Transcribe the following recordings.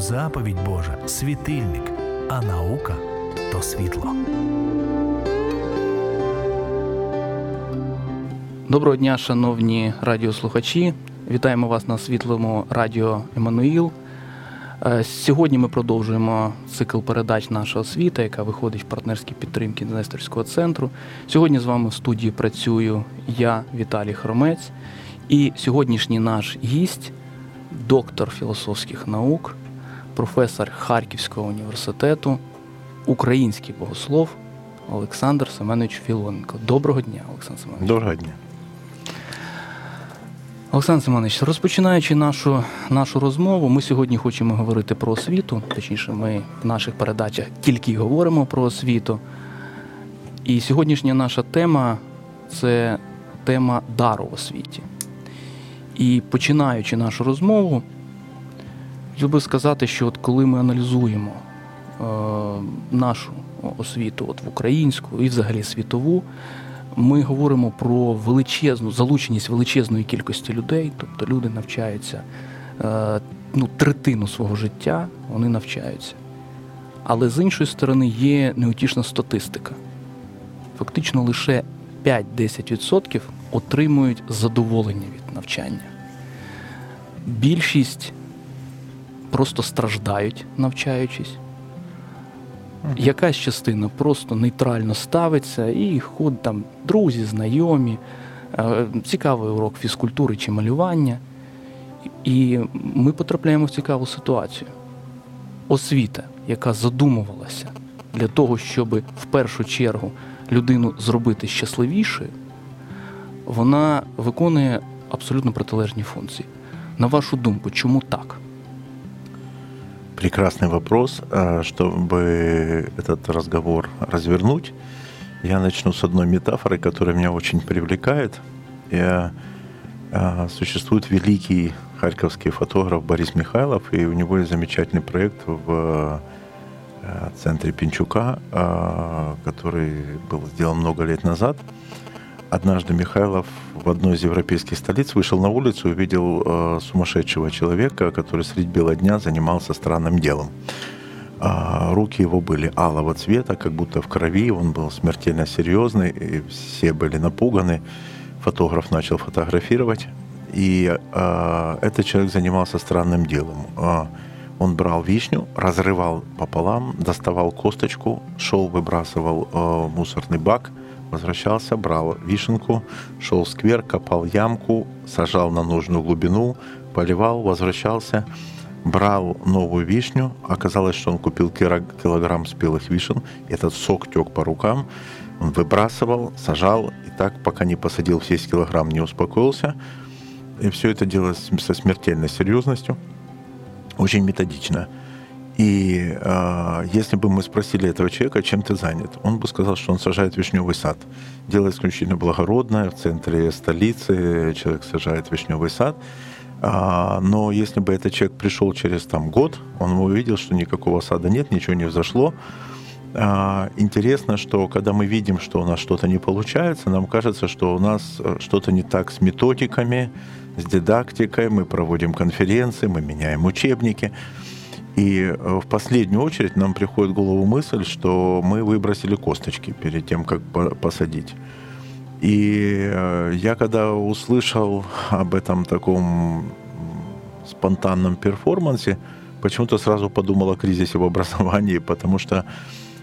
заповідь Божа світильник, а наука то світло. Доброго дня, шановні радіослухачі. Вітаємо вас на світлому радіо Еммануїл. Е, Сьогодні ми продовжуємо цикл передач нашого світа, яка виходить в партнерській підтримки Несторського центру. Сьогодні з вами в студії працюю я, Віталій Хромець, і сьогоднішній наш гість, доктор філософських наук, професор Харківського університету, український богослов Олександр Семенович Філоненко. Доброго дня, Олександр Семенович. Доброго дня. Олександр Семенович, розпочинаючи нашу, нашу розмову, ми сьогодні хочемо говорити про освіту. Точніше, ми в наших передачах тільки й говоримо про освіту. І сьогоднішня наша тема це тема дару в освіті. І починаючи нашу розмову, хотів би сказати, що от коли ми аналізуємо е, нашу освіту от в українську і взагалі світову, ми говоримо про величезну залученість величезної кількості людей, тобто люди навчаються е, ну, третину свого життя, вони навчаються. Але з іншої сторони є неутішна статистика. Фактично лише 5-10% отримують задоволення від навчання. Більшість просто страждають, навчаючись. Якась частина просто нейтрально ставиться і ходить там друзі, знайомі, е, цікавий урок фізкультури чи малювання. І ми потрапляємо в цікаву ситуацію. Освіта, яка задумувалася для того, щоб в першу чергу людину зробити щасливішою, вона виконує абсолютно протилежні функції. На вашу думку, чому так? Прекрасный вопрос. А, Чтобы этот разговор развернуть, я начну с одной метафоры, которая меня очень привлекает. Я, а, существует великий харьковский фотограф Борис Михайлов, и у него есть замечательный проект в а, центре Пинчука, который был сделан много лет назад. Однажды Михайлов в одной из европейских столиц вышел на улицу и увидел э, сумасшедшего человека, который средь бела дня занимался странным делом. А, руки его были алого цвета, как будто в крови, он был смертельно серьезный, и все были напуганы. Фотограф начал фотографировать, и э, этот человек занимался странным делом. А, он брал вишню, разрывал пополам, доставал косточку, шел, выбрасывал э, мусорный бак, возвращался, брал вишенку, шел в сквер, копал ямку, сажал на нужную глубину, поливал, возвращался, брал новую вишню. Оказалось, что он купил кило- килограмм спелых вишен. Этот сок тек по рукам. Он выбрасывал, сажал. И так, пока не посадил весь килограмм, не успокоился. И все это делалось со смертельной серьезностью. Очень методично. И э, если бы мы спросили этого человека, чем ты занят, он бы сказал, что он сажает вишневый сад. Дело исключительно благородное, в центре столицы человек сажает вишневый сад. А, но если бы этот человек пришел через там, год, он увидел, что никакого сада нет, ничего не взошло. А, интересно, что когда мы видим, что у нас что-то не получается, нам кажется, что у нас э, что-то не так с методиками, с дидактикой, мы проводим конференции, мы меняем учебники. И э, в последнюю очередь нам приходит в голову мысль, что мы выбросили косточки перед тем, как по- посадить. И э, я когда услышал об этом таком спонтанном перформансе, почему-то сразу подумал о кризисе в образовании, потому что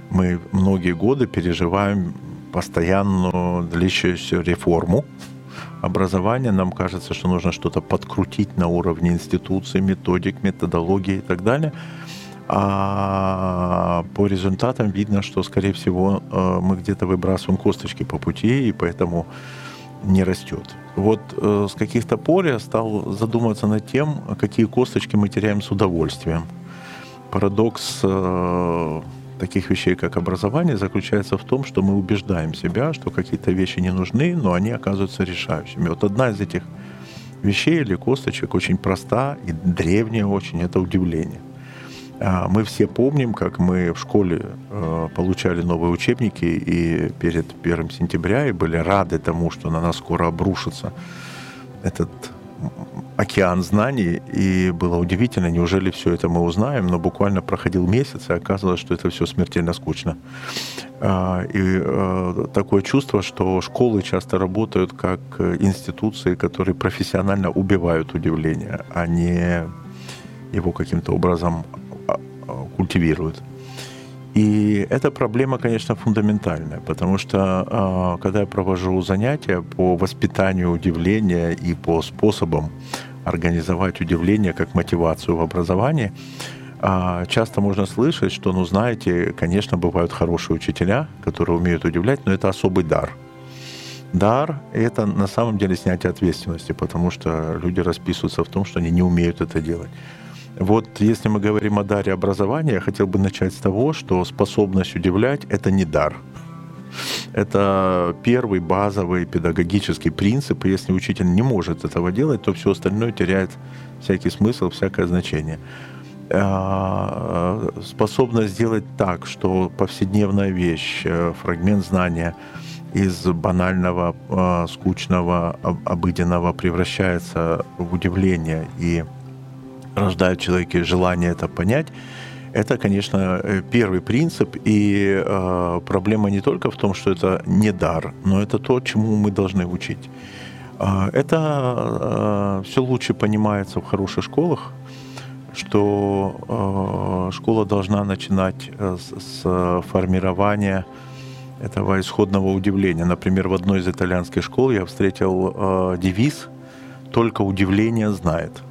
мы многие годы переживаем постоянную длящуюся реформу образования. Нам кажется, что нужно что-то подкрутить на уровне институций, методик, методологии и так далее. А по результатам видно, что, скорее всего, э, мы где-то выбрасываем косточки по пути, и поэтому не растет. Вот э, с каких-то пор я стал задумываться над тем, какие косточки мы теряем с удовольствием. Парадокс э, таких вещей, как образование, заключается в том, что мы убеждаем себя, что какие-то вещи не нужны, но они оказываются решающими. Вот одна из этих вещей или косточек очень проста и древняя очень, это удивление. А, Мы все помним, как мы в школе э, получали новые учебники и перед 1 сентября и были рады тому, что на нас скоро обрушится этот океан знаний, и было удивительно, неужели все это мы узнаем, но буквально проходил месяц, и оказывалось, что это все смертельно скучно. А, и э, такое чувство, что школы часто работают как институции, которые профессионально убивают удивление, а не его каким-то образом а, а, культивируют. И эта проблема, конечно, фундаментальная, потому что а, когда я провожу занятия по воспитанию удивления и по способам организовать удивление как мотивацию в образовании, а, часто можно слышать, что, ну, знаете, конечно, бывают хорошие учителя, которые умеют удивлять, но это особый дар. Дар — это на самом деле снятие ответственности, потому что люди расписываются в том, что они не умеют это делать. Вот если мы говорим о даре образования, я хотел бы начать с того, что способность удивлять — это не дар. Это первый базовый педагогический принцип, и если учитель не может этого делать, то все остальное теряет всякий смысл, всякое значение. А, способность сделать так, что повседневная вещь, э, фрагмент знания из банального, а, скучного, обыденного превращается в удивление и рождает в человеке желание это понять, это, конечно, э, первый принцип, и э, проблема не только в том, что это не дар, но это то, чему мы должны учить. Э, это э, все лучше понимается в хороших школах, что э, школа должна начинать э, с, с формирования этого исходного удивления. Например, в одной из итальянских школ я встретил э, девиз «Только удивление знает».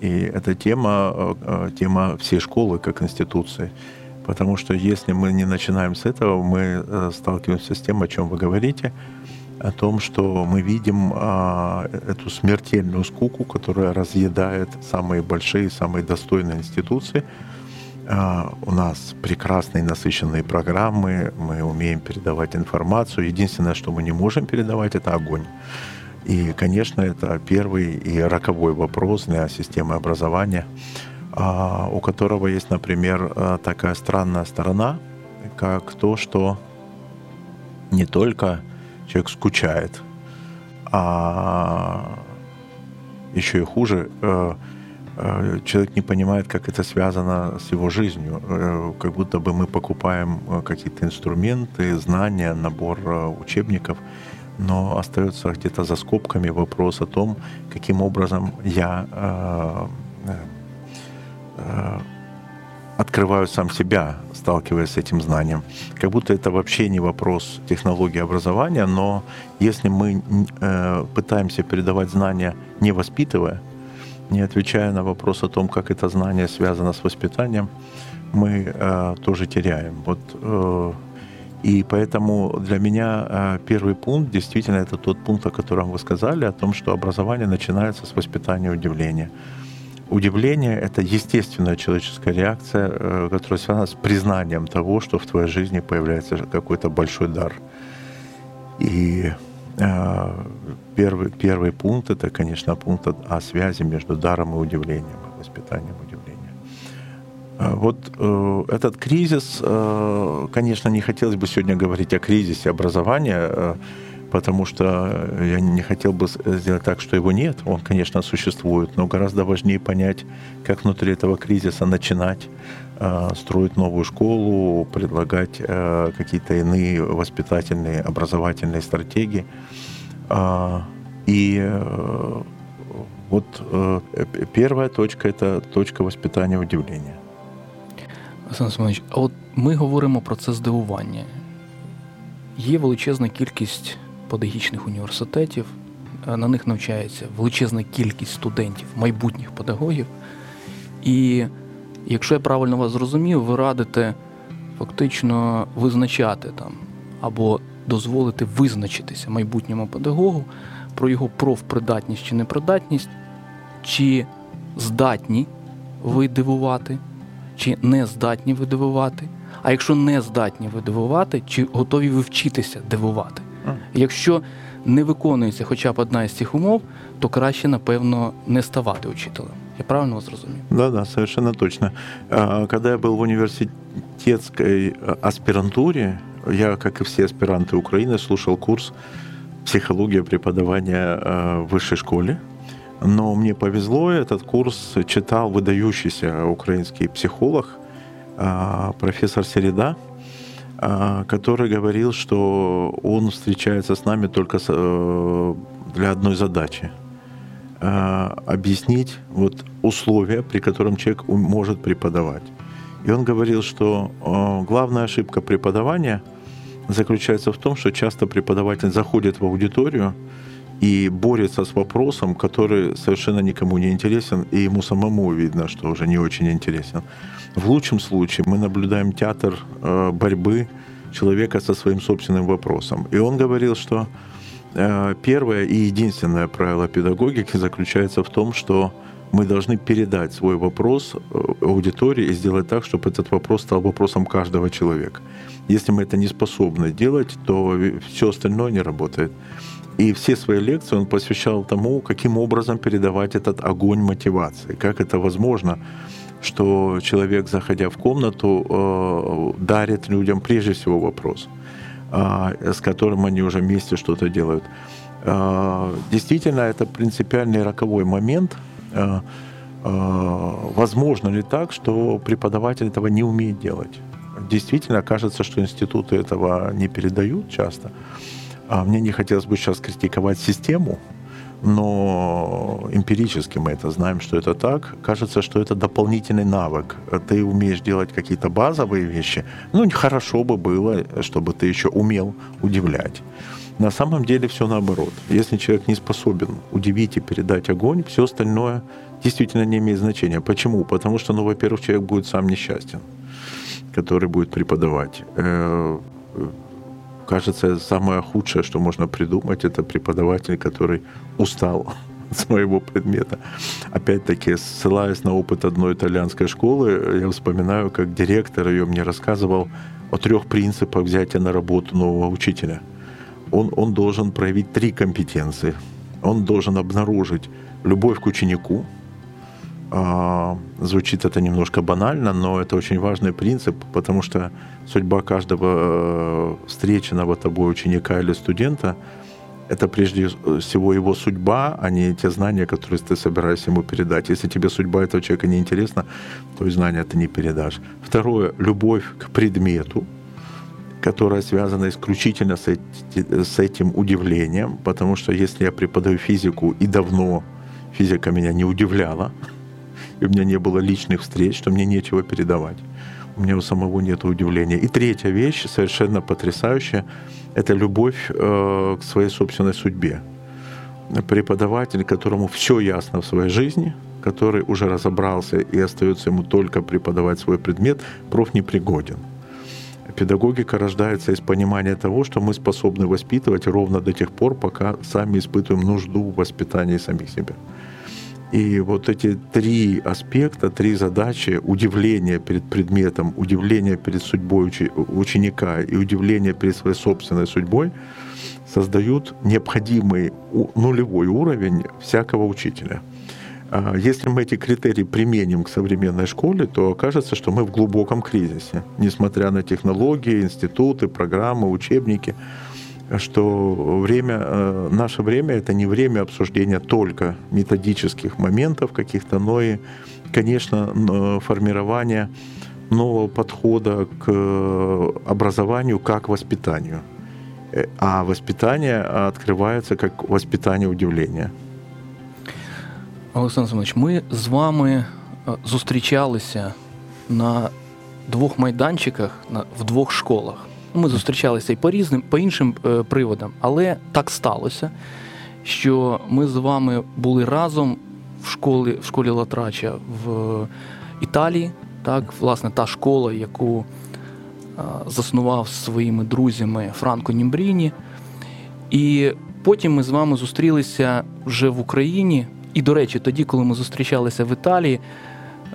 И эта тема, э, э, тема всей школы как институции. Потому что если мы не начинаем с этого, мы э, сталкиваемся с тем, о чем вы говорите, о том, что мы видим а, эту смертельную скуку, которая разъедает самые большие, самые достойные институции. А, у нас прекрасные насыщенные программы, мы умеем передавать информацию. Единственное, что мы не можем передавать, это огонь. И, конечно, это первый и роковой вопрос для системы образования, а, у которого есть, например, э, такая странная сторона, как то, что не только человек скучает, а еще и хуже, э, э, человек не понимает, как это связано с его жизнью. Как будто бы мы покупаем какие-то инструменты, знания, набор учебников – но остается где-то за скобками вопрос о том, каким образом я э, э, э, открываю сам себя, сталкиваясь с этим знанием. Как будто это вообще не вопрос технологии образования, но если мы э, пытаемся передавать знания, не воспитывая, не отвечая на вопрос о том, как это знание связано с воспитанием, мы э, тоже теряем. Вот э, и поэтому для меня э, первый пункт действительно это тот пункт, о котором вы сказали, о том, что образование начинается с воспитания удивления. Удивление — это естественная человеческая реакция, э, которая связана с признанием того, что в твоей жизни появляется какой-то большой дар. И э, первый, первый пункт — это, конечно, пункт о связи между даром и удивлением, воспитанием а вот э, этот кризис, э, конечно, не хотелось бы сегодня говорить о кризисе образования, э, потому что я не хотел бы сделать так, что его нет. Он, конечно, существует, но гораздо важнее понять, как внутри этого кризиса начинать э, строить новую школу, предлагать э, какие-то иные воспитательные, образовательные стратегии. Э, и э, вот э, первая точка – это точка воспитания удивления. Олександр Семенович, а от ми говоримо про це здивування. Є величезна кількість педагогічних університетів, е, на них навчається величезна кількість студентів, майбутніх педагогів. І якщо я правильно вас зрозумів, ви радите фактично визначати там або дозволити визначитися майбутньому педагогу про його профпридатність чи непридатність, чи здатні ви дивувати чи не здатні ви дивувати. А якщо не здатні ви дивувати, чи готові ви вчитися дивувати? Якщо не виконується хоча б одна із цих умов, то краще, напевно, не ставати учителем. Я правильно вас зрозумів? Да, да, совершенно точно. Когда я был в университетской аспирантуре, я, как и все аспиранты Украины, слушал курс «Психология преподавания в высшей школе». Но мне повезло, этот курс читал выдающийся украинский психолог, а, профессор Середа, а, который говорил, что он встречается с нами только э, для одной задачи а, объяснить вот условия, при котором человек может преподавать. И он говорил, что э, главная ошибка преподавания заключается в том, что часто преподаватель заходит в аудиторию и борется с вопросом, который совершенно никому не интересен, и ему самому видно, что уже не очень интересен. В лучшем случае мы наблюдаем театр э, борьбы человека со своим собственным вопросом. И он говорил, что э, первое и единственное правило педагогики заключается в том, что мы должны передать свой вопрос э, аудитории и сделать так, чтобы этот вопрос стал вопросом каждого человека. Если мы это не способны делать, то все остальное не работает. И все свои лекции он посвящал тому, каким образом передавать этот огонь мотивации, как это возможно, что человек, заходя в комнату, э, дарит людям прежде всего вопрос, э, с которым они уже вместе что-то делают. Э, действительно, это принципиальный роковой момент. Возможно ли так, что преподаватель этого не умеет делать? Действительно, кажется, что институты этого не передают часто. Мне не хотелось бы сейчас критиковать систему, но эмпирически мы это знаем, что это так. Кажется, что это дополнительный навык. Ты умеешь делать какие-то базовые вещи. Ну, хорошо бы было, чтобы ты еще умел удивлять. На самом деле все наоборот. Если человек не способен удивить и передать огонь, все остальное действительно не имеет значения. Почему? Потому что, ну, во-первых, человек будет сам несчастен, который будет преподавать э, кажется, самое худшее, что можно придумать, это преподаватель, который устал от своего предмета. Опять-таки, ссылаясь на опыт одной итальянской школы, я вспоминаю, как директор ее мне рассказывал о трех принципах взятия на работу нового учителя. Он, он должен проявить три компетенции. Он должен обнаружить любовь к ученику, звучит это немножко банально, но это очень важный принцип, потому что судьба каждого э, встреченного тобой ученика или студента это прежде всего его судьба, а не те знания, которые ты собираешься ему передать. Если тебе судьба этого человека не интересна, то и знания ты не передашь. Второе — любовь к предмету, которая связана исключительно с, эти, с этим удивлением, потому что если я преподаю физику и давно физика меня не удивляла, и у меня не было личных встреч, что мне нечего передавать. У меня у самого нет удивления. И третья вещь, совершенно потрясающая, это любовь э, к своей собственной судьбе. Преподаватель, которому все ясно в своей жизни, который уже разобрался и остается ему только преподавать свой предмет, проф непригоден. Педагогика рождается из понимания того, что мы способны воспитывать ровно до тех пор, пока сами испытываем нужду в воспитании самих себя. И вот эти три аспекта, три задачи, удивление перед предметом, удивление перед судьбой ученика и удивление перед своей собственной судьбой, создают необходимый нулевой уровень всякого учителя. А если мы эти критерии применим к современной школе, то окажется, что мы в глубоком кризисе, несмотря на технологии, институты, программы, учебники что время, э, наше время это не время обсуждения только методических моментов каких-то, но и, конечно, формирования нового подхода к образованию как воспитанию. Э, а воспитание открывается как воспитание удивления. Олександр Семенович, ми з вами зустрічалися на двох майданчиках в двох школах. Ми зустрічалися і по різним, по іншим е, приводам, але так сталося, що ми з вами були разом в школі в школі Латрача в Італії. Так, власне, та школа, яку е, заснував своїми друзями Франко Німбріні. І потім ми з вами зустрілися вже в Україні. І, до речі, тоді, коли ми зустрічалися в Італії,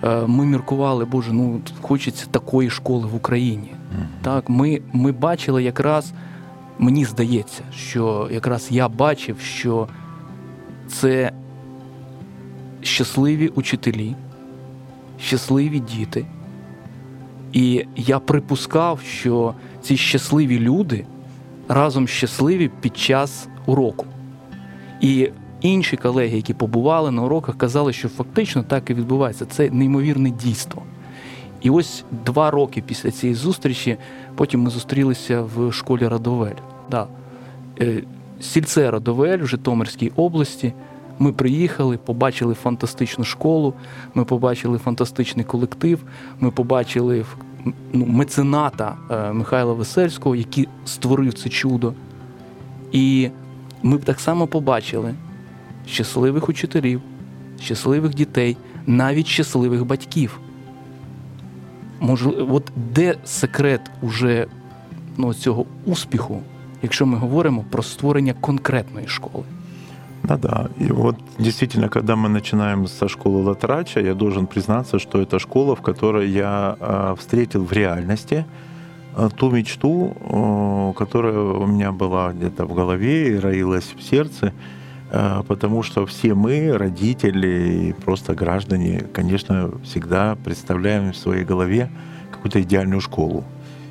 е, ми міркували, Боже, ну хочеться такої школи в Україні. Так, Ми ми бачили якраз, мені здається, що якраз я бачив, що це щасливі учителі, щасливі діти. І я припускав, що ці щасливі люди разом щасливі під час уроку. І інші колеги, які побували на уроках, казали, що фактично так і відбувається. Це неймовірне дійство. І ось два роки після цієї зустрічі, потім ми зустрілися в школі Радовель. Да. Е, сільце Радовель в Житомирській області. Ми приїхали, побачили фантастичну школу, ми побачили фантастичний колектив, ми побачили ну, мецената е, Михайла Весельського, який створив це чудо. І ми б так само побачили щасливих учителів, щасливих дітей, навіть щасливих батьків. Можливо, от де секрет уже ну, цього успіху, якщо ми говоримо про створення конкретної школи? Да, да. И вот действительно, когда мы начинаем со школы Латрача, я должен признаться, что это школа, в которой я э, встретил в реальности э, ту мечту, которая у меня была где-то в голове и роилась в сердце, потому что все мы, родители и просто граждане, конечно, всегда представляем в своей голове какую-то идеальную школу.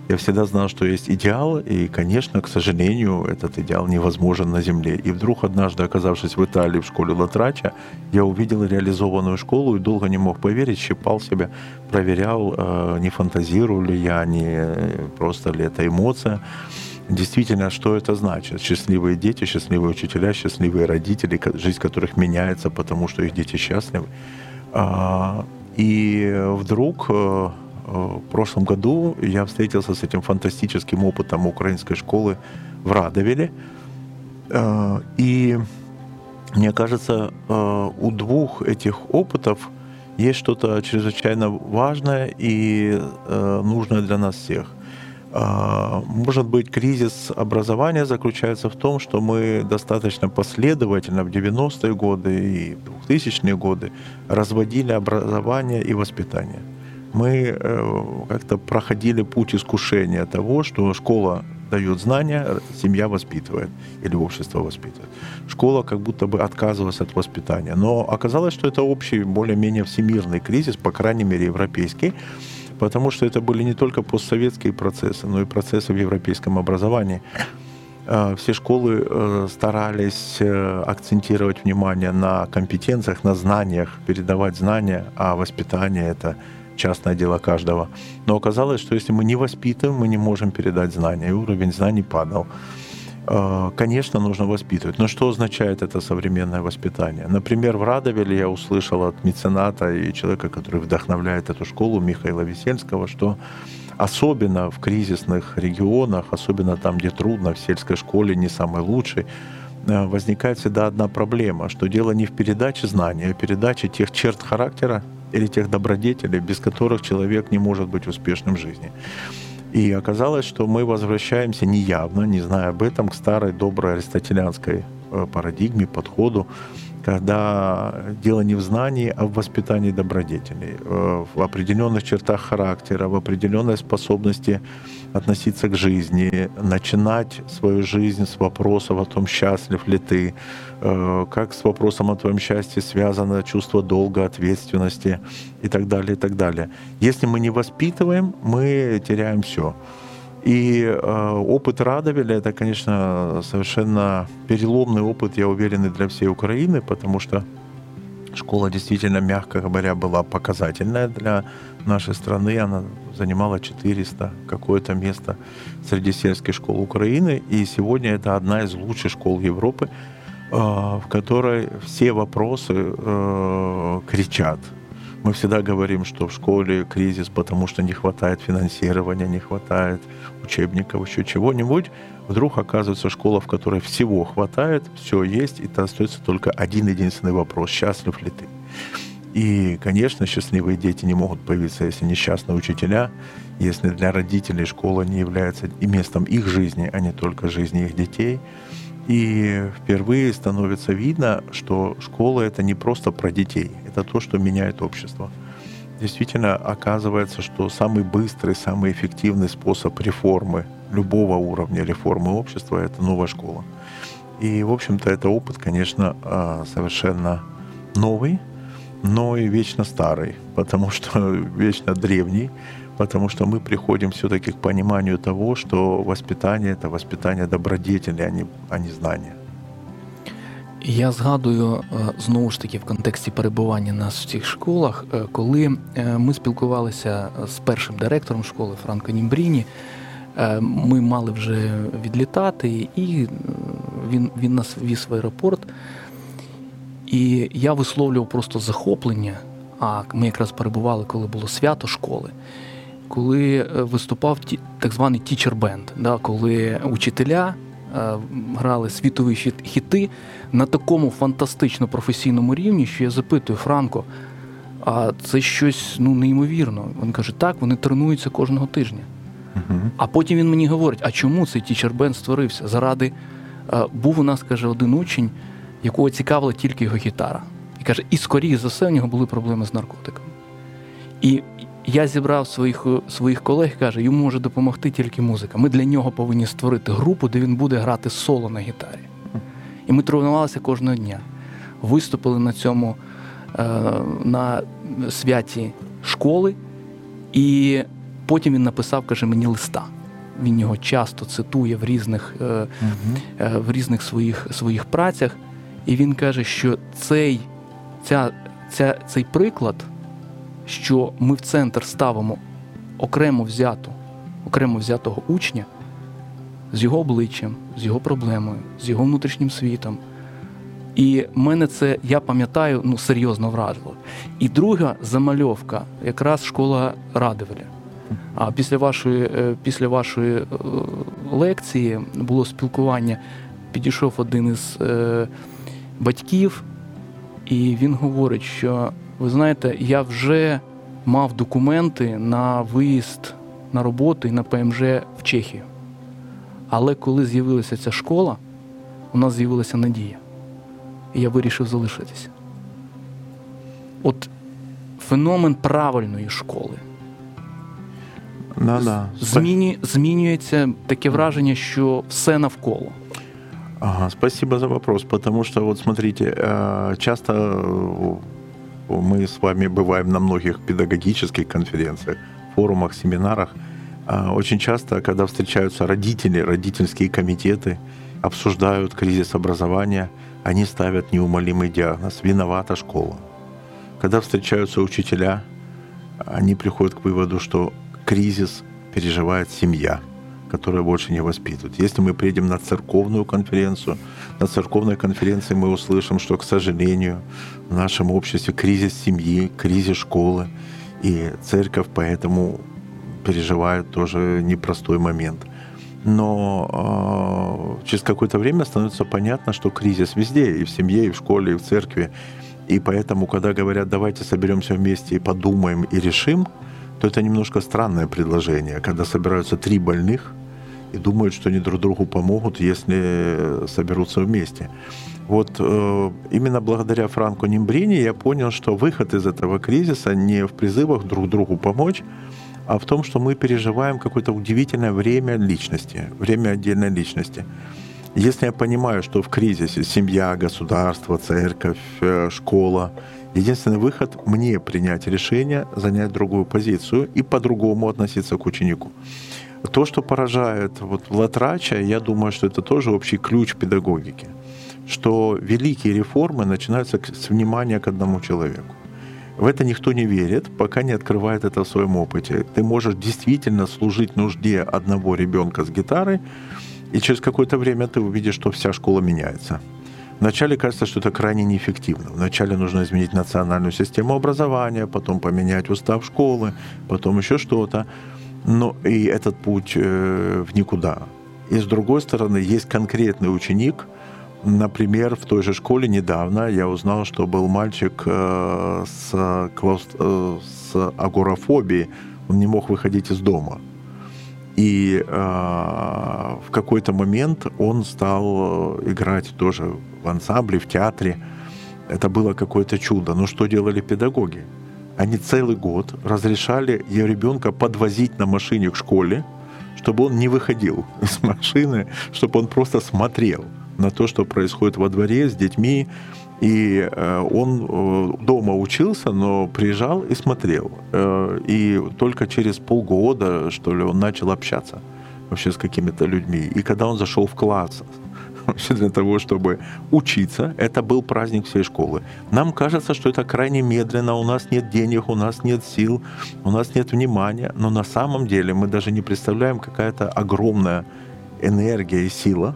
Я всегда знал, что есть идеал, и, конечно, к сожалению, этот идеал невозможен на Земле. И вдруг однажды, оказавшись в Италии в школе Латрача, я увидел реализованную школу и долго не мог поверить, щипал себя, проверял, э, не фантазирую ли я, не просто ли это эмоция. Действительно, что это значит? Счастливые дети, счастливые учителя, счастливые родители, жизнь которых меняется, потому что их дети счастливы. А, и вдруг э, в прошлом году я встретился с этим фантастическим опытом украинской школы в Радовеле. Э, и мне кажется, э, у двух этих опытов есть что-то чрезвычайно важное и э, нужное для нас всех. Может быть, кризис образования заключается в том, что мы достаточно последовательно в 90-е годы и 2000-е годы разводили образование и воспитание мы э, как-то проходили путь искушения того, что школа дает знания, семья воспитывает или общество воспитывает. Школа как будто бы отказывалась от воспитания. Но оказалось, что это общий, более-менее всемирный кризис, по крайней мере, европейский, потому что это были не только постсоветские процессы, но и процессы в европейском образовании. Э, все школы э, старались акцентировать внимание на компетенциях, на знаниях, передавать знания, а воспитание это частное дело каждого. Но оказалось, что если мы не воспитываем, мы не можем передать знания, и уровень знаний падал. А, конечно, нужно воспитывать. Но что означает это современное воспитание? Например, в Радовеле я услышал от мецената и человека, который вдохновляет эту школу, Михаила Весельского, что особенно в кризисных регионах, особенно там, где трудно, в сельской школе не самой лучшей, э, возникает всегда одна проблема, что дело не в передаче знаний, а в передаче тех черт характера, или тех добродетелей, без которых человек не может быть успешным в жизни. И оказалось, что мы возвращаемся неявно, не зная об этом, к старой доброй аристотелянской э, парадигме, подходу, когда дело не в знании, а в воспитании добродетелей, э, в определенных чертах характера, в определенной способности относиться к жизни, начинать свою жизнь с вопросов о том, счастлив ли ты, э, как с вопросом о твоем счастье связано чувство долга, ответственности и так далее, и так далее. Если мы не воспитываем, мы теряем все. И э, опыт Радовеля это, конечно, совершенно переломный опыт, я уверен, и для всей Украины, потому что школа действительно, мягко говоря, была показательная для нашей страны. Она занимала 400 какое-то место среди сельских школ Украины. И сегодня это одна из лучших школ Европы, э, в которой все вопросы э, кричат. Мы всегда говорим, что в школе кризис, потому что не хватает финансирования, не хватает учебников, еще чего-нибудь. Вдруг оказывается школа, в которой всего хватает, все есть, и остается только один единственный вопрос, счастлив ли ты. И, конечно, счастливые дети не могут появиться, если несчастные учителя, если для родителей школа не является и местом их жизни, а не только жизни их детей. И впервые становится видно, что школа это не просто про детей, это то, что меняет общество. Действительно оказывается, что самый быстрый, самый эффективный способ реформы любого уровня реформы общества это новая школа. И, в общем-то, это опыт, конечно, а, совершенно новый, но и вечно старый, потому что вечно древний, потому что мы приходим все-таки к пониманию того, что воспитание — это воспитание добродетели, а не, а не знания. Я згадую е, знову ж таки в контексті перебування нас в цих школах, е, коли е, ми спілкувалися з першим директором школи Франко Німбріні. Ми мали вже відлітати, і він він нас віз в аеропорт. І я висловлював просто захоплення. А ми якраз перебували, коли було свято школи, коли виступав так званий тічер бенд, да, коли учителя Е, грали світові хіти на такому фантастично професійному рівні, що я запитую Франко, а це щось ну, неймовірно. Він каже, так, вони тренуються кожного тижня. А потім він мені говорить: а чому цей тічербенд створився? Заради е, був у нас, каже, один учень, якого цікавила тільки його гітара. І каже, і скоріше за все, в нього були проблеми з наркотиками. І я зібрав своїх своїх колег, каже, йому може допомогти тільки музика. Ми для нього повинні створити групу, де він буде грати соло на гітарі. І ми тренувалися кожного дня. Виступили на цьому е, на святі школи, і потім він написав, каже, мені листа. Він його часто цитує в різних е, в різних своїх своїх працях. І він каже, що цей, ця, ця, цей приклад що ми в центр ставимо окремо взяту, окремо взятого учня з його обличчям, з його проблемою, з його внутрішнім світом. І мене це, я пам'ятаю, ну серйозно вразило. І друга замальовка, якраз школа Радивеля. А після вашої е, після вашої е, лекції було спілкування. Підійшов один із е, батьків, і він говорить, що ви знаєте, я вже мав документи на виїзд на роботу і на ПМЖ в Чехію. Але коли з'явилася ця школа, у нас з'явилася надія. І я вирішив залишитися. От феномен правильної школи. Да, да. Змінюється таке враження, що все навколо. Ага, спасибо за вопрос, потому что вот смотрите, э, часто мы с вами бываем на многих педагогических конференциях, форумах, семинарах. А, очень часто, когда встречаются родители, родительские комитеты, обсуждают кризис образования, они ставят неумолимый диагноз – виновата школа. Когда встречаются учителя, они приходят к выводу, что кризис переживает семья – которые больше не воспитывают. Если мы приедем на церковную конференцию, на церковной конференции мы услышим, что, к сожалению, в нашем обществе кризис семьи, кризис школы, и церковь поэтому переживает тоже непростой момент. Но э, через какое-то время становится понятно, что кризис везде, и в семье, и в школе, и в церкви. И поэтому, когда говорят, давайте соберемся вместе и подумаем и решим, то это немножко странное предложение, когда собираются три больных и думают, что они друг другу помогут, если соберутся вместе. Вот э, именно благодаря Франко Нимбрини я понял, что выход из этого кризиса не в призывах друг другу помочь, а в том, что мы переживаем какое-то удивительное время личности, время отдельной личности. Если я понимаю, что в кризисе семья, государство, церковь, э, школа, единственный выход мне принять решение, занять другую позицию и по-другому относиться к ученику. То, что поражает вот Латрача, я думаю, что это тоже общий ключ педагогики, что великие реформы начинаются с внимания к одному человеку. В это никто не верит, пока не открывает это в своем опыте. Ты можешь действительно служить нужде одного ребенка с гитарой, и через какое-то время ты увидишь, что вся школа меняется. Вначале кажется, что это крайне неэффективно. Вначале нужно изменить национальную систему образования, потом поменять устав школы, потом еще что-то. Но и этот путь э, в никуда. И с другой стороны, есть конкретный ученик, Например, в той же школе недавно я узнал, что был мальчик э, с, клаус... Э, с агорафобией, он не мог выходить из дома. И в какой-то момент он стал играть тоже в ансамбле, в театре. Это было какое-то чудо. Но что делали педагоги? Они целый год разрешали ее ребенка подвозить на машине к школе, чтобы он не выходил из машины, чтобы он просто смотрел на то, что происходит во дворе с детьми. И э, он э, дома учился, но приезжал и смотрел. Э, и только через полгода, что ли, он начал общаться вообще с какими-то людьми. И когда он зашел в класс, для того, чтобы учиться. Это был праздник всей школы. Нам кажется, что это крайне медленно, у нас нет денег, у нас нет сил, у нас нет внимания. Но на самом деле мы даже не представляем, какая-то огромная энергия и сила,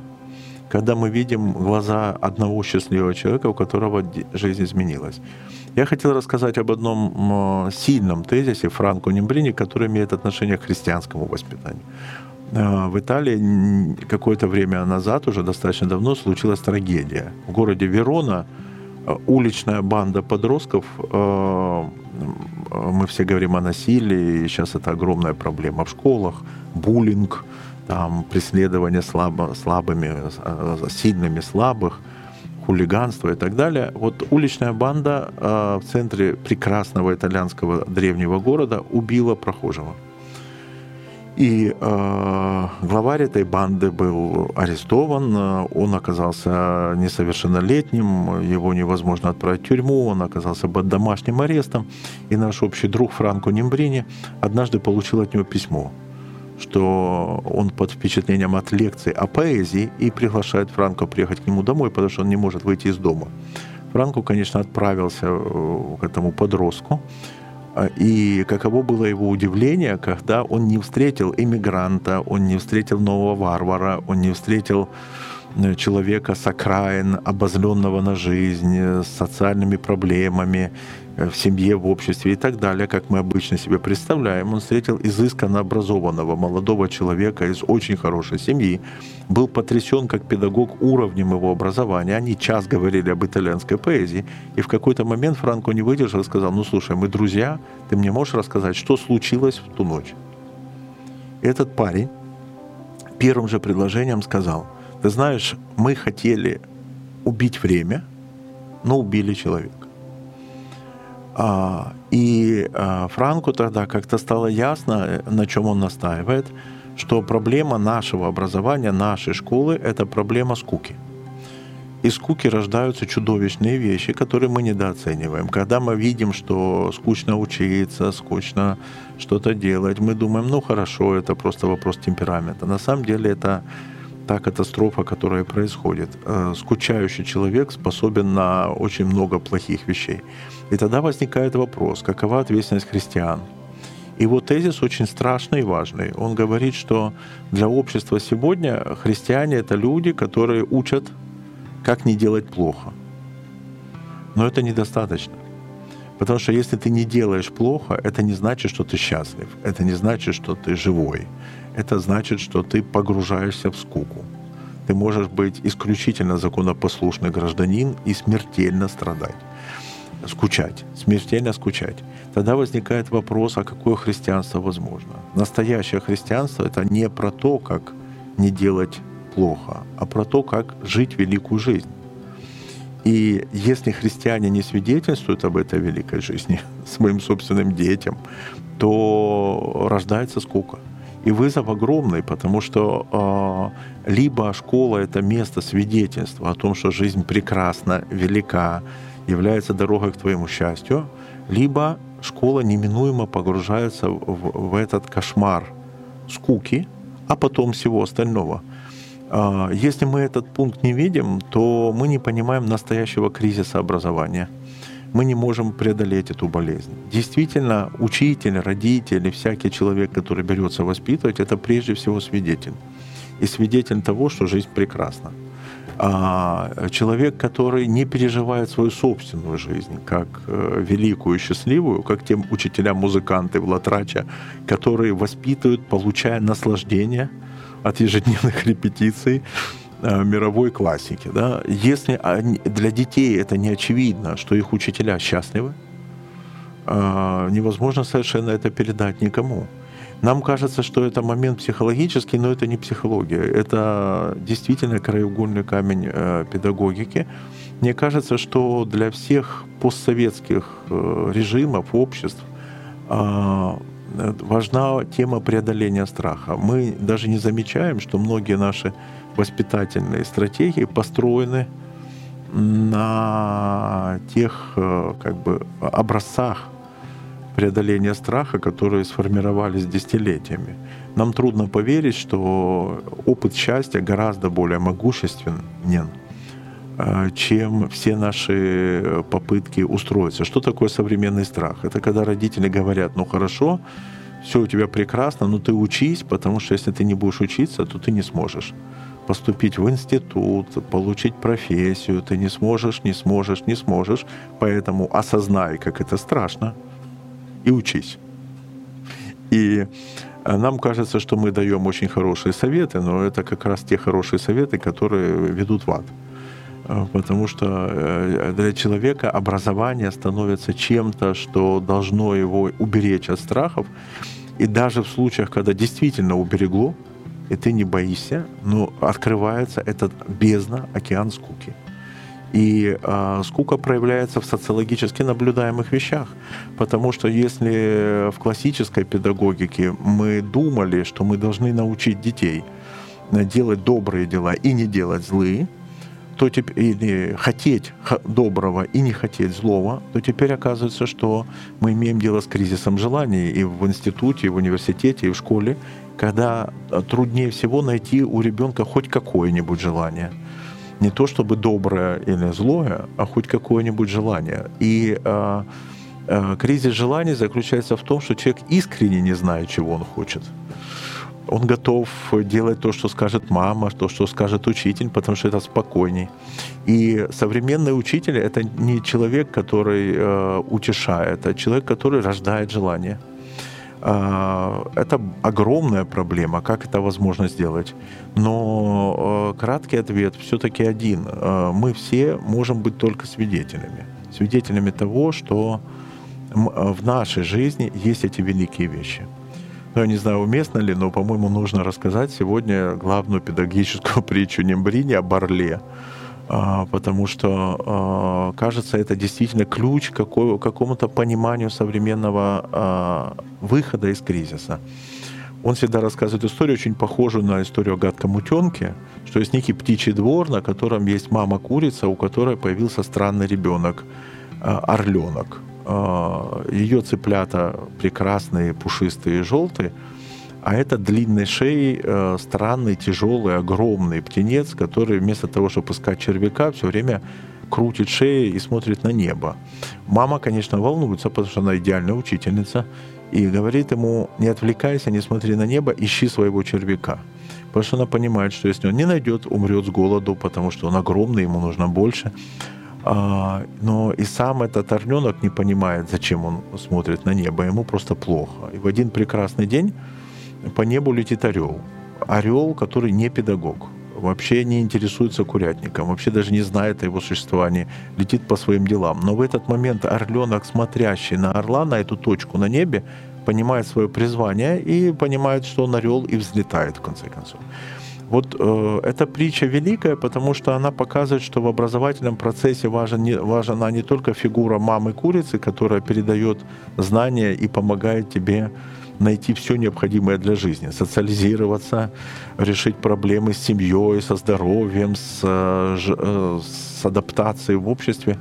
когда мы видим глаза одного счастливого человека, у которого жизнь изменилась. Я хотел рассказать об одном сильном тезисе Франко Нимбрини, который имеет отношение к христианскому воспитанию. А, в Италии какое-то время назад, уже достаточно давно, случилась трагедия. В городе Верона а, уличная банда подростков, а, мы все говорим о насилии, сейчас это огромная проблема в школах, буллинг, там, преследование слабо, слабыми, сильными слабых, хулиганство и так далее. Вот уличная банда в центре прекрасного итальянского древнего города убила прохожего. И э, главарь этой банды был арестован, он оказался несовершеннолетним, его невозможно отправить в тюрьму, он оказался под домашним арестом. И наш общий друг Франко Нимбрини однажды получил от него письмо, что он под впечатлением от лекции о поэзии и приглашает Франко приехать к нему домой, потому что он не может выйти из дома. Франко, конечно, отправился э, к этому подростку, и каково было его удивление, когда он не встретил иммигранта, он не встретил нового варвара, он не встретил э, человека с окраин, обозленного на жизнь, с социальными проблемами, Э, в семье, в обществе и так далее, как мы обычно себе представляем. Он встретил изысканно образованного молодого человека из очень хорошей семьи, был потрясен как педагог уровнем его образования. Они час говорили об итальянской поэзии, и в какой-то момент Франко не выдержал и сказал, ну слушай, мы друзья, ты мне можешь рассказать, что случилось в ту ночь? Этот парень первым же предложением сказал, ты знаешь, мы хотели убить время, но убили человека. А, и а, Франку тогда как-то стало ясно, на чем он настаивает, что проблема нашего образования, нашей школы – это проблема скуки. Из скуки рождаются чудовищные вещи, которые мы недооцениваем. Когда мы видим, что скучно учиться, скучно что-то делать, мы думаем, ну хорошо, это просто вопрос темперамента. На самом деле это та катастрофа, которая происходит. Э, скучающий человек способен на очень много плохих вещей. И тогда возникает вопрос, какова ответственность христиан? И вот тезис очень страшный и важный. Он говорит, что для общества сегодня христиане — это люди, которые учат, как не делать плохо. Но это недостаточно. Потому что если ты не делаешь плохо, это не значит, что ты счастлив. Это не значит, что ты живой это значит, что ты погружаешься в скуку. Ты можешь быть исключительно законопослушный гражданин и смертельно страдать, скучать, смертельно скучать. Тогда возникает вопрос, а какое христианство возможно? Настоящее христианство — это не про то, как не делать плохо, а про то, как жить великую жизнь. И если христиане не свидетельствуют об этой великой жизни своим собственным детям, то рождается скука. И вызов огромный, потому что э, либо школа это место свидетельства о том, что жизнь прекрасна, велика, является дорогой к твоему счастью, либо школа неминуемо погружается в, в этот кошмар скуки, а потом всего остального. Э, если мы этот пункт не видим, то мы не понимаем настоящего кризиса образования – мы не можем преодолеть эту болезнь. Действительно, учитель, родитель и всякий человек, который берется воспитывать, это прежде всего свидетель. И свидетель того, что жизнь прекрасна. А человек, который не переживает свою собственную жизнь как э, великую и счастливую, как те учителя-музыканты в Латрача, которые воспитывают, получая наслаждение от ежедневных репетиций, Э, мировой классики. Да? Если для детей это не очевидно, что их учителя счастливы, э, невозможно совершенно это передать никому. Нам кажется, что это момент психологический, но это не психология. Это действительно краеугольный камень э, педагогики. Мне кажется, что для всех постсоветских режимов, обществ важна тема преодоления страха. Мы даже не замечаем, что многие наши воспитательные стратегии построены на тех э, как бы, образцах преодоления страха, которые сформировались десятилетиями. Нам трудно поверить, что опыт счастья гораздо более могущественен, э, чем все наши попытки устроиться. Что такое современный страх? Это когда родители говорят, ну хорошо, все у тебя прекрасно, но ты учись, потому что если ты не будешь учиться, то ты не сможешь поступить в институт, получить профессию, ты не сможешь, не сможешь, не сможешь. Поэтому осознай, как это страшно, и учись. И э, нам кажется, что мы даем очень хорошие советы, но это как раз те хорошие советы, которые ведут в ад. Э, потому что э, для человека образование становится чем-то, что должно его уберечь от страхов. И даже в случаях, когда действительно уберегло, и ты не боишься, но открывается этот бездна, океан скуки. И э, скука проявляется в социологически наблюдаемых вещах. Потому что если в классической педагогике мы думали, что мы должны научить детей делать добрые дела и не делать злые, то теперь, или хотеть доброго и не хотеть злого, то теперь оказывается, что мы имеем дело с кризисом желаний и в институте, и в университете, и в школе, когда э, труднее всего найти у ребенка хоть какое-нибудь желание. Не то чтобы доброе или злое, а хоть какое-нибудь желание. И э, э, кризис желаний заключается в том, что человек искренне не знает, чего он хочет. Он готов делать то, что скажет мама, то, что скажет учитель, потому что это спокойней. И современный учитель это не человек, который э, утешает, а человек, который рождает желание. А, это огромная проблема, как это возможно сделать. Но э, краткий ответ все-таки один. Э, мы все можем быть только свидетелями. Свидетелями того, что в нашей жизни есть эти великие вещи. Ну, я не знаю, уместно ли, но, по-моему, нужно рассказать сегодня главную педагогическую притчу Нембрини о Барле. А, потому что, а, кажется, это действительно ключ к какому-то пониманию современного а, выхода из кризиса. Он всегда рассказывает историю, очень похожую на историю о гадком утенке, что есть некий птичий двор, на котором есть мама-курица, у которой появился странный ребенок, орленок. Ее цыплята прекрасные, пушистые и желтые – а это длинной шеей э, странный, тяжелый, огромный птенец, который вместо того, чтобы искать червяка, все время крутит шею и смотрит на небо. Мама, конечно, волнуется, потому что она идеальная учительница, и говорит ему, не отвлекайся, не смотри на небо, ищи своего червяка. Потому что она понимает, что если он не найдет, умрет с голоду, потому что он огромный, ему нужно больше. А, но и сам этот орленок не понимает, зачем он смотрит на небо, ему просто плохо. И в один прекрасный день по небу летит орел. Орел, который не педагог, вообще не интересуется курятником, вообще даже не знает о его существовании, летит по своим делам. Но в этот момент орленок, смотрящий на орла, на эту точку на небе, понимает свое призвание и понимает, что он орел и взлетает в конце концов. Вот э, эта притча великая, потому что она показывает, что в образовательном процессе важен не, важна не только фигура мамы курицы, которая передает знания и помогает тебе найти все необходимое для жизни, социализироваться, решить проблемы с семьей, со здоровьем, с, э, э, с адаптацией в обществе.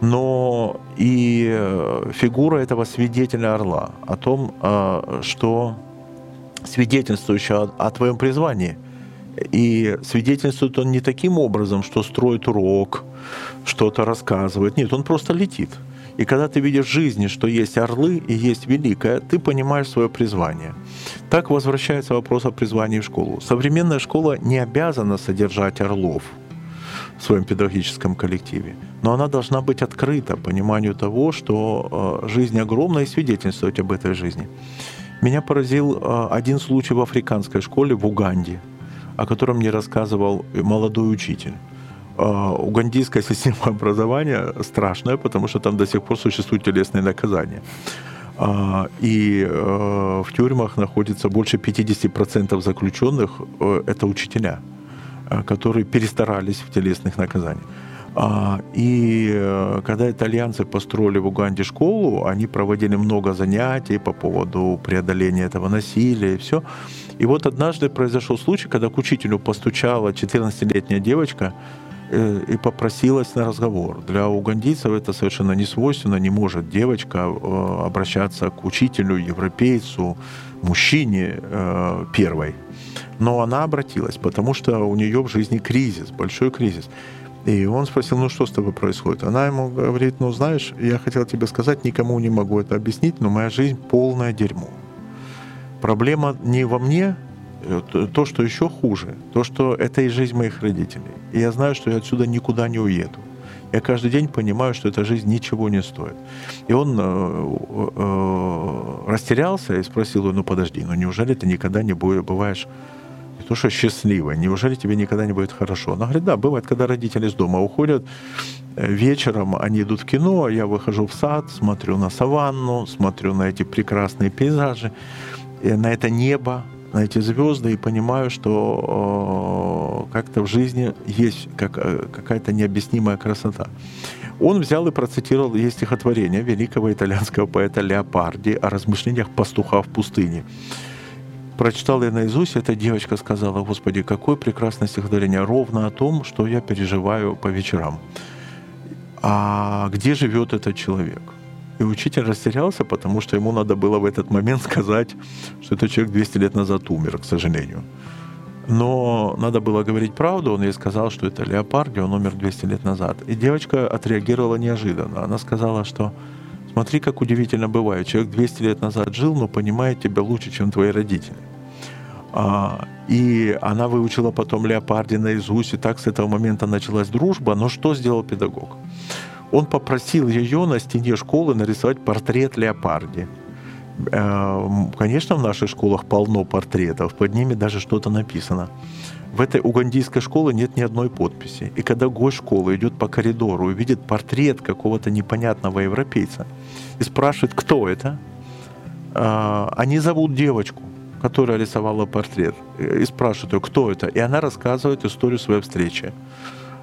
Но и э, фигура этого свидетеля орла о том, что свидетельствующая о твоем призвании. И свидетельствует он не таким образом, что строит урок, что-то рассказывает. Нет, он просто летит. И когда ты видишь в жизни, что есть орлы и есть великое, ты понимаешь свое призвание. Так возвращается вопрос о призвании в школу. Современная школа не обязана содержать орлов в своем педагогическом коллективе, но она должна быть открыта пониманию того, что э, жизнь огромна и свидетельствовать об этой жизни. Меня поразил э, один случай в африканской школе в Уганде, о котором мне рассказывал молодой учитель. А, угандийская система образования страшная, потому что там до сих пор существуют телесные наказания. А, и э, в тюрьмах находится больше 50% заключенных, э, это учителя, э, которые перестарались в телесных наказаниях. А, и когда итальянцы построили в Уганде школу, они проводили много занятий по поводу преодоления этого насилия и все. И вот однажды произошел случай, когда к учителю постучала 14-летняя девочка, и попросилась на разговор. Для угандийцев это совершенно не свойственно, не может девочка э, обращаться к учителю, европейцу, мужчине э, первой. Но она обратилась, потому что у нее в жизни кризис, большой кризис. И он спросил, ну что с тобой происходит? Она ему говорит, ну знаешь, я хотел тебе сказать, никому не могу это объяснить, но моя жизнь полное дерьмо. Проблема не во мне, э, то, что еще хуже, то, что это и жизнь моих родителей. И я знаю, что я отсюда никуда не уеду. Я каждый день понимаю, что эта жизнь ничего не стоит. И он э, э, растерялся и спросил, ну подожди, ну неужели ты никогда не бываешь не то что счастливой, неужели тебе никогда не будет хорошо? Она говорит, да, бывает, когда родители из дома уходят, э, вечером они идут в кино, а я выхожу в сад, смотрю на саванну, смотрю на эти прекрасные пейзажи, на это небо, на эти звезды и понимаю, что э, как-то в жизни есть как, э, какая-то необъяснимая красота. Он взял и процитировал есть стихотворение великого итальянского поэта Леопарди о размышлениях пастуха в пустыне. Прочитал я наизусть, эта девочка сказала, «Господи, какое прекрасное стихотворение, ровно о том, что я переживаю по вечерам. А где живет этот человек?» И учитель растерялся, потому что ему надо было в этот момент сказать, что этот человек 200 лет назад умер, к сожалению. Но надо было говорить правду, он ей сказал, что это Леопарди, он умер 200 лет назад. И девочка отреагировала неожиданно. Она сказала, что смотри, как удивительно бывает. Человек 200 лет назад жил, но понимает тебя лучше, чем твои родители. А, и она выучила потом Леопарди наизусть, и так с этого момента началась дружба. Но что сделал педагог? Он попросил ее на стене школы нарисовать портрет Леопарди. Э, конечно, в наших школах полно портретов, под ними даже что-то написано. В этой угандийской школе нет ни одной подписи. И когда гость школы идет по коридору и видит портрет какого-то непонятного европейца и спрашивает, кто это, э, они зовут девочку, которая рисовала портрет, и спрашивают ее, кто это. И она рассказывает историю своей встречи.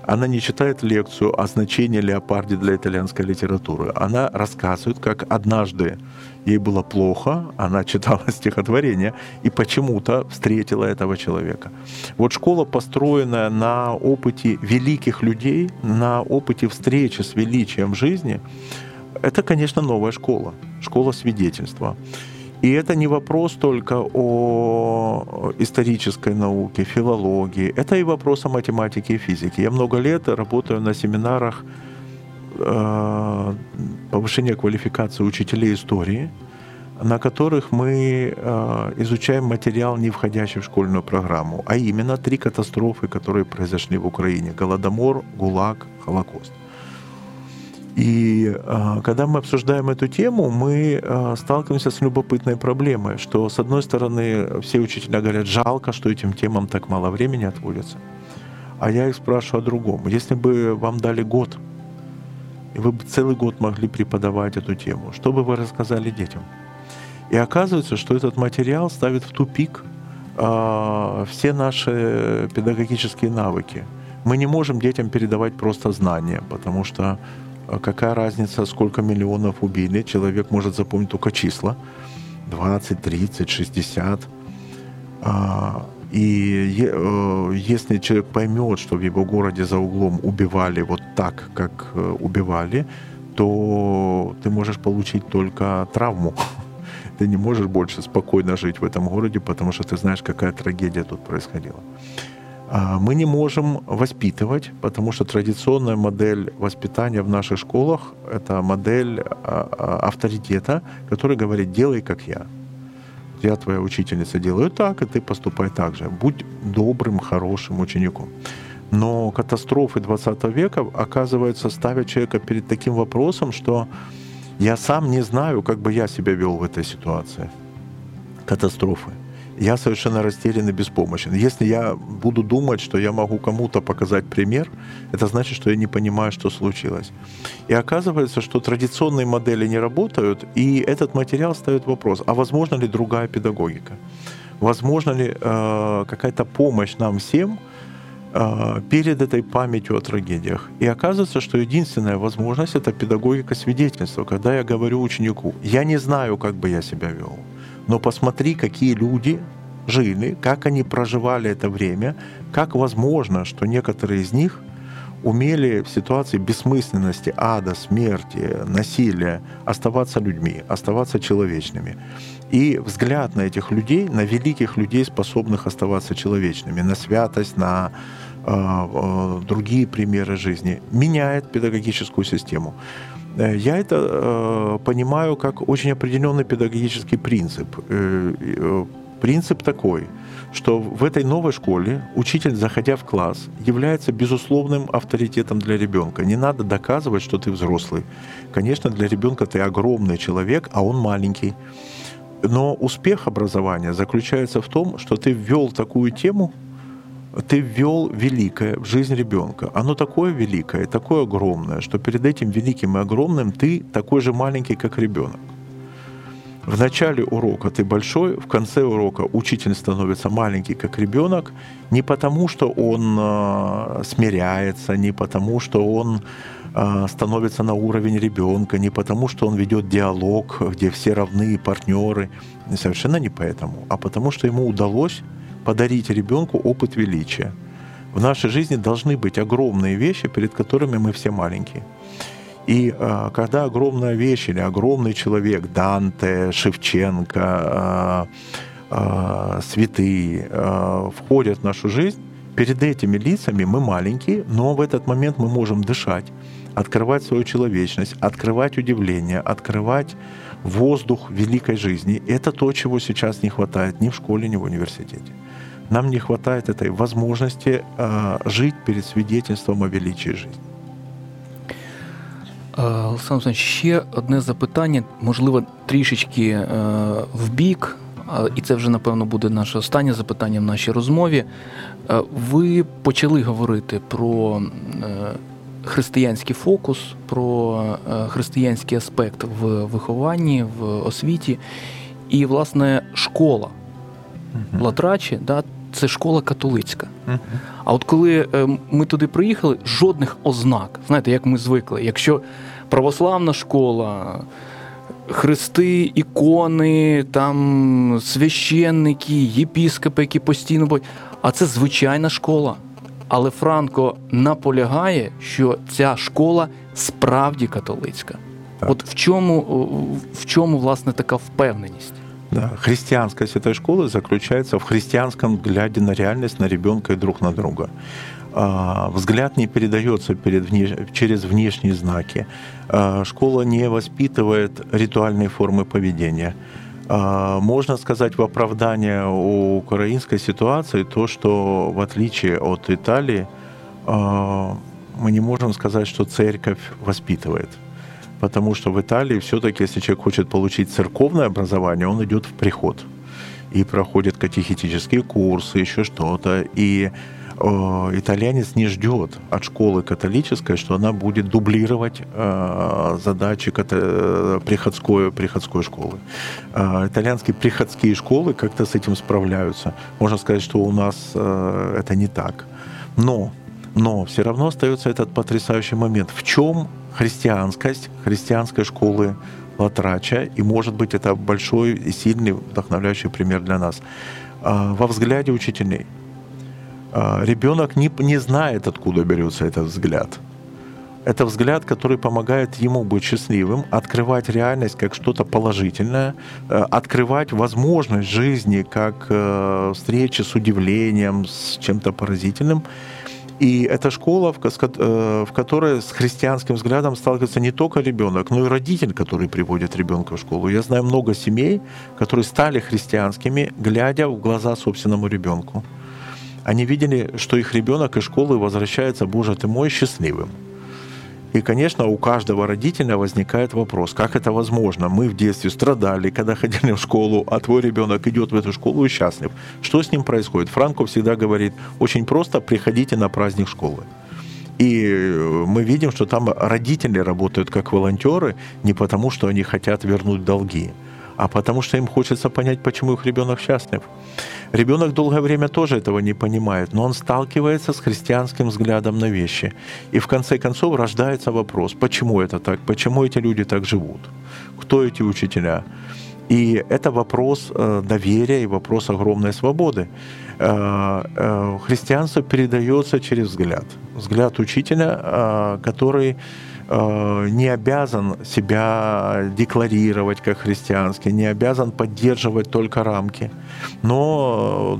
Она не читает лекцию о значении леопарди для итальянской литературы. Она рассказывает, как однажды ей было плохо, она читала стихотворение и почему-то встретила этого человека. Вот школа, построенная на опыте великих людей, на опыте встречи с величием жизни, это, конечно, новая школа, школа свидетельства. И это не вопрос только о исторической науке, филологии. Это и вопрос о математике и физике. Я много лет работаю на семинарах э, повышения квалификации учителей истории, на которых мы э, изучаем материал, не входящий в школьную программу, а именно три катастрофы, которые произошли в Украине. Голодомор, ГУЛАГ, Холокост. И э, когда мы обсуждаем эту тему, мы э, сталкиваемся с любопытной проблемой, что, с одной стороны, все учителя говорят, жалко, что этим темам так мало времени отводится. А я их спрашиваю о другом. Если бы вам дали год, и вы бы целый год могли преподавать эту тему, что бы вы рассказали детям? И оказывается, что этот материал ставит в тупик э, все наши педагогические навыки. Мы не можем детям передавать просто знания, потому что а какая разница, сколько миллионов убили? Человек может запомнить только числа. 20, 30, 60. И э, если человек поймет, что в его городе за углом убивали вот так, как э, убивали, то ты можешь получить только травму. Ты не можешь больше спокойно жить в этом городе, потому что ты знаешь, какая трагедия тут происходила. А, мы не можем воспитывать, потому что традиционная модель воспитания в наших школах – это модель а, а, авторитета, который говорит «делай, как я». Я твоя учительница делаю так, и ты поступай так же. Будь добрым, хорошим учеником. Но катастрофы 20 века, оказывается, ставят человека перед таким вопросом, что я сам не знаю, как бы я себя вел в этой ситуации. Катастрофы я совершенно растерян и беспомощен. Если я буду думать, что я могу кому-то показать пример, это значит, что я не понимаю, что случилось. И оказывается, что традиционные модели не работают, и этот материал ставит вопрос, а возможно ли другая педагогика? Возможно ли э, какая-то помощь нам всем э, перед этой памятью о трагедиях? И оказывается, что единственная возможность — это педагогика свидетельства, когда я говорю ученику, я не знаю, как бы я себя вел, но посмотри, какие люди жили, как они проживали это время, как возможно, что некоторые из них умели в ситуации бессмысленности, ада, смерти, насилия оставаться людьми, оставаться человечными. И взгляд на этих людей, на великих людей, способных оставаться человечными, на святость, на э, э, другие примеры жизни, меняет педагогическую систему. Э, я это э, понимаю как очень определенный педагогический принцип. Э, принцип такой – что в этой новой школе учитель, заходя в класс, является безусловным авторитетом для ребенка. Не надо доказывать, что ты взрослый. Конечно, для ребенка ты огромный человек, а он маленький. Но успех образования заключается в том, что ты ввел такую тему, ты ввел великое в жизнь ребенка. Оно такое великое, такое огромное, что перед этим великим и огромным ты такой же маленький, как ребенок. В начале урока ты большой, в конце урока учитель становится маленький, как ребенок, не потому, что он э, смиряется, не потому, что он э, становится на уровень ребенка, не потому, что он ведет диалог, где все равны партнеры, совершенно не поэтому, а потому, что ему удалось подарить ребенку опыт величия. В нашей жизни должны быть огромные вещи, перед которыми мы все маленькие. И э, когда огромная вещь или огромный человек, Данте, Шевченко, э, э, святые, э, входят в нашу жизнь, перед этими лицами мы маленькие, но в этот момент мы можем дышать, открывать свою человечность, открывать удивление, открывать воздух великой жизни. Это то, чего сейчас не хватает ни в школе, ни в университете. Нам не хватает этой возможности э, жить перед свидетельством о величии жизни. Е, Олександр Олександрович, ще одне запитання, можливо, трішечки е, в бік, і це вже напевно буде наше останнє запитання в нашій розмові. Е, ви почали говорити про християнський фокус, про християнський аспект в вихованні, в освіті. І, власне, школа Латрачі, да, це школа католицька. А от коли ми туди приїхали, жодних ознак, знаєте, як ми звикли. Якщо православна школа, хрести, ікони, там священники, єпіскопи, які постійно. А це звичайна школа. Але Франко наполягає, що ця школа справді католицька. Так. От в чому, в чому власне така впевненість? Да. Христианская святой школы заключается в христианском взгляде на реальность, на ребенка и друг на друга. А, взгляд не передается перед внеш... через внешние знаки. А, школа не воспитывает ритуальные формы поведения. А, можно сказать в оправдание украинской ситуации то, что в отличие от Италии мы не можем сказать, что церковь воспитывает. Потому что в Италии все-таки, если человек хочет получить церковное образование, он идет в приход и проходит катехетические курсы, еще что-то. И итальянец не ждет от школы католической, что она будет дублировать э, задачи э, приходской, приходской школы. Итальянские приходские школы как-то с этим справляются. Можно сказать, что у нас это не так. Но, но все равно остается этот потрясающий момент. В чем христианскость христианской школы Латрача, и, может быть, это большой и сильный вдохновляющий пример для нас, во взгляде учителей – ребенок не, не знает, откуда берется этот взгляд. Это взгляд, который помогает ему быть счастливым, открывать реальность как что-то положительное, э, открывать возможность жизни как э, встречи с удивлением, с чем-то поразительным. И это школа, э, в которой с христианским взглядом сталкивается не только ребенок, но и родитель, который приводит ребенка в школу. Я знаю много семей, которые стали христианскими, глядя в глаза собственному ребенку. Они видели, что их ребенок из школы возвращается, боже ты мой, счастливым. И, конечно, у каждого родителя возникает вопрос, как это возможно? Мы в детстве страдали, когда ходили в школу, а твой ребенок идет в эту школу и счастлив. Что с ним происходит? Франко всегда говорит, очень просто, приходите на праздник школы. И мы видим, что там родители работают как волонтеры не потому, что они хотят вернуть долги, а потому что им хочется понять, почему их ребенок счастлив. Ребенок долгое время тоже этого не понимает, но он сталкивается с христианским взглядом на вещи. И в конце концов рождается вопрос, почему это так, почему эти люди так живут, кто эти учителя. И это вопрос э, доверия и вопрос огромной свободы. Э, э, христианство передается через взгляд. Взгляд учителя, который не обязан себя декларировать как христианский, не обязан поддерживать только рамки. Но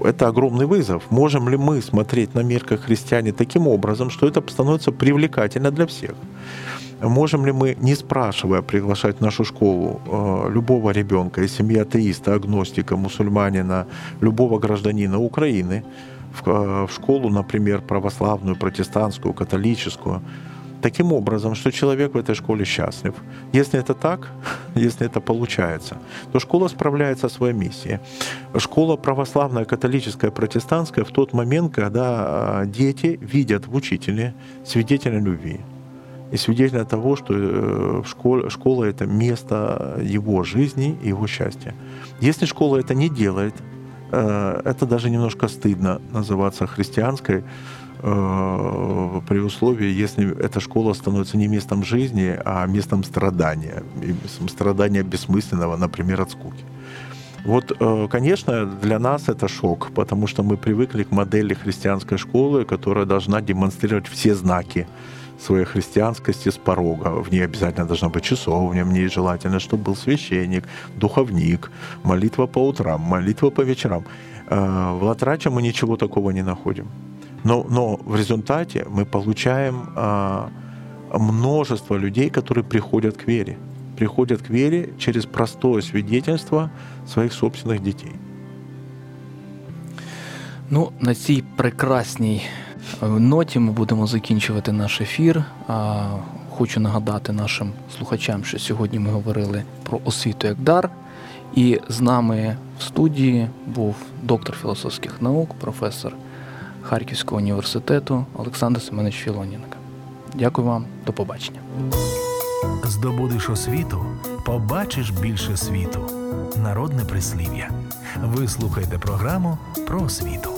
это огромный вызов. Можем ли мы смотреть на мир как христиане таким образом, что это становится привлекательно для всех? Можем ли мы, не спрашивая, приглашать в нашу школу э, любого ребенка из семьи атеиста, агностика, мусульманина, любого гражданина Украины э, в школу, например, православную, протестантскую, католическую, таким образом, что человек в этой школе счастлив. Если это так, если это получается, то школа справляется со своей миссией. Школа православная, католическая, протестантская в тот момент, когда э, дети видят в учителе свидетеля любви и свидетель того, что э, школа, школа это место его жизни и его счастья. Если школа это не делает, э, это даже немножко стыдно называться христианской, при условии, если эта школа становится не местом жизни, а местом страдания, местом страдания бессмысленного, например, от скуки. Вот, конечно, для нас это шок, потому что мы привыкли к модели христианской школы, которая должна демонстрировать все знаки своей христианскости с порога. В ней обязательно должна быть часовня, в ней желательно, чтобы был священник, духовник, молитва по утрам, молитва по вечерам. Э, в Латраче мы ничего такого не находим. Но, но в результате мы получаем э, множество людей, которые приходят к вере. Приходят к вере через простое свидетельство своих собственных детей. Ну, на цій прекрасній ноті ми будемо закінчувати наш ефір. Хочу нагадати нашим слухачам, що сьогодні ми говорили про освіту як дар. І з нами в студії був доктор філософських наук, професор Харківського університету Олександр Семенович Філонінка. Дякую вам, до побачення. Здобудеш освіту, побачиш більше світу. Народне прислів'я. Ви слухаєте програму про освіту.